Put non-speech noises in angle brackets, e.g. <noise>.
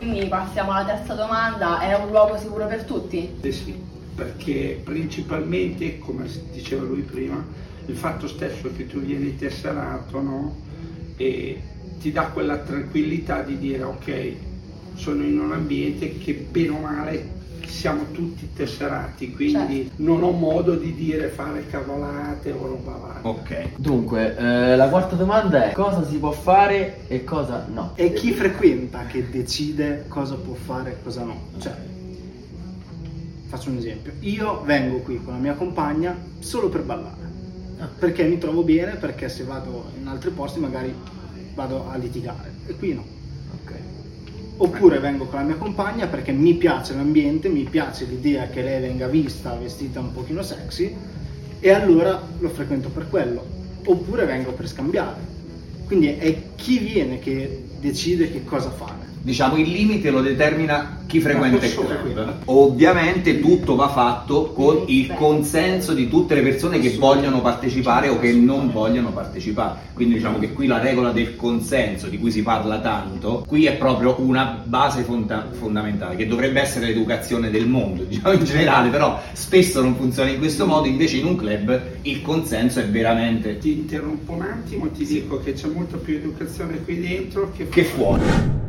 diciamo la terza domanda, è un luogo sicuro per tutti? Eh sì, perché principalmente, come diceva lui prima, il fatto stesso che tu vieni tesserato, no? E ti dà quella tranquillità di dire ok, sono in un ambiente che bene o male siamo tutti tesserati, quindi certo. non ho modo di dire fare cavolate o roba varia. Ok. Dunque, eh, la quarta domanda è cosa si può fare e cosa no? È chi frequenta che decide cosa può fare e cosa no. Cioè, faccio un esempio. Io vengo qui con la mia compagna solo per ballare. Ah. Perché mi trovo bene, perché se vado in altri posti magari vado a litigare. E qui no oppure vengo con la mia compagna perché mi piace l'ambiente, mi piace l'idea che lei venga vista vestita un pochino sexy e allora lo frequento per quello, oppure vengo per scambiare. Quindi è chi viene che decide che cosa fare. Diciamo il limite lo determina chi frequenta il club. Ovviamente tutto va fatto con il consenso di tutte le persone che vogliono partecipare o che non vogliono partecipare. Quindi diciamo che qui la regola del consenso di cui si parla tanto, qui è proprio una base fonda- fondamentale che dovrebbe essere l'educazione del mondo, <laughs> diciamo in generale, però spesso non funziona in questo modo, invece in un club il consenso è veramente... Ti interrompo un attimo, ti dico che c'è molta più educazione qui dentro che, che fuori.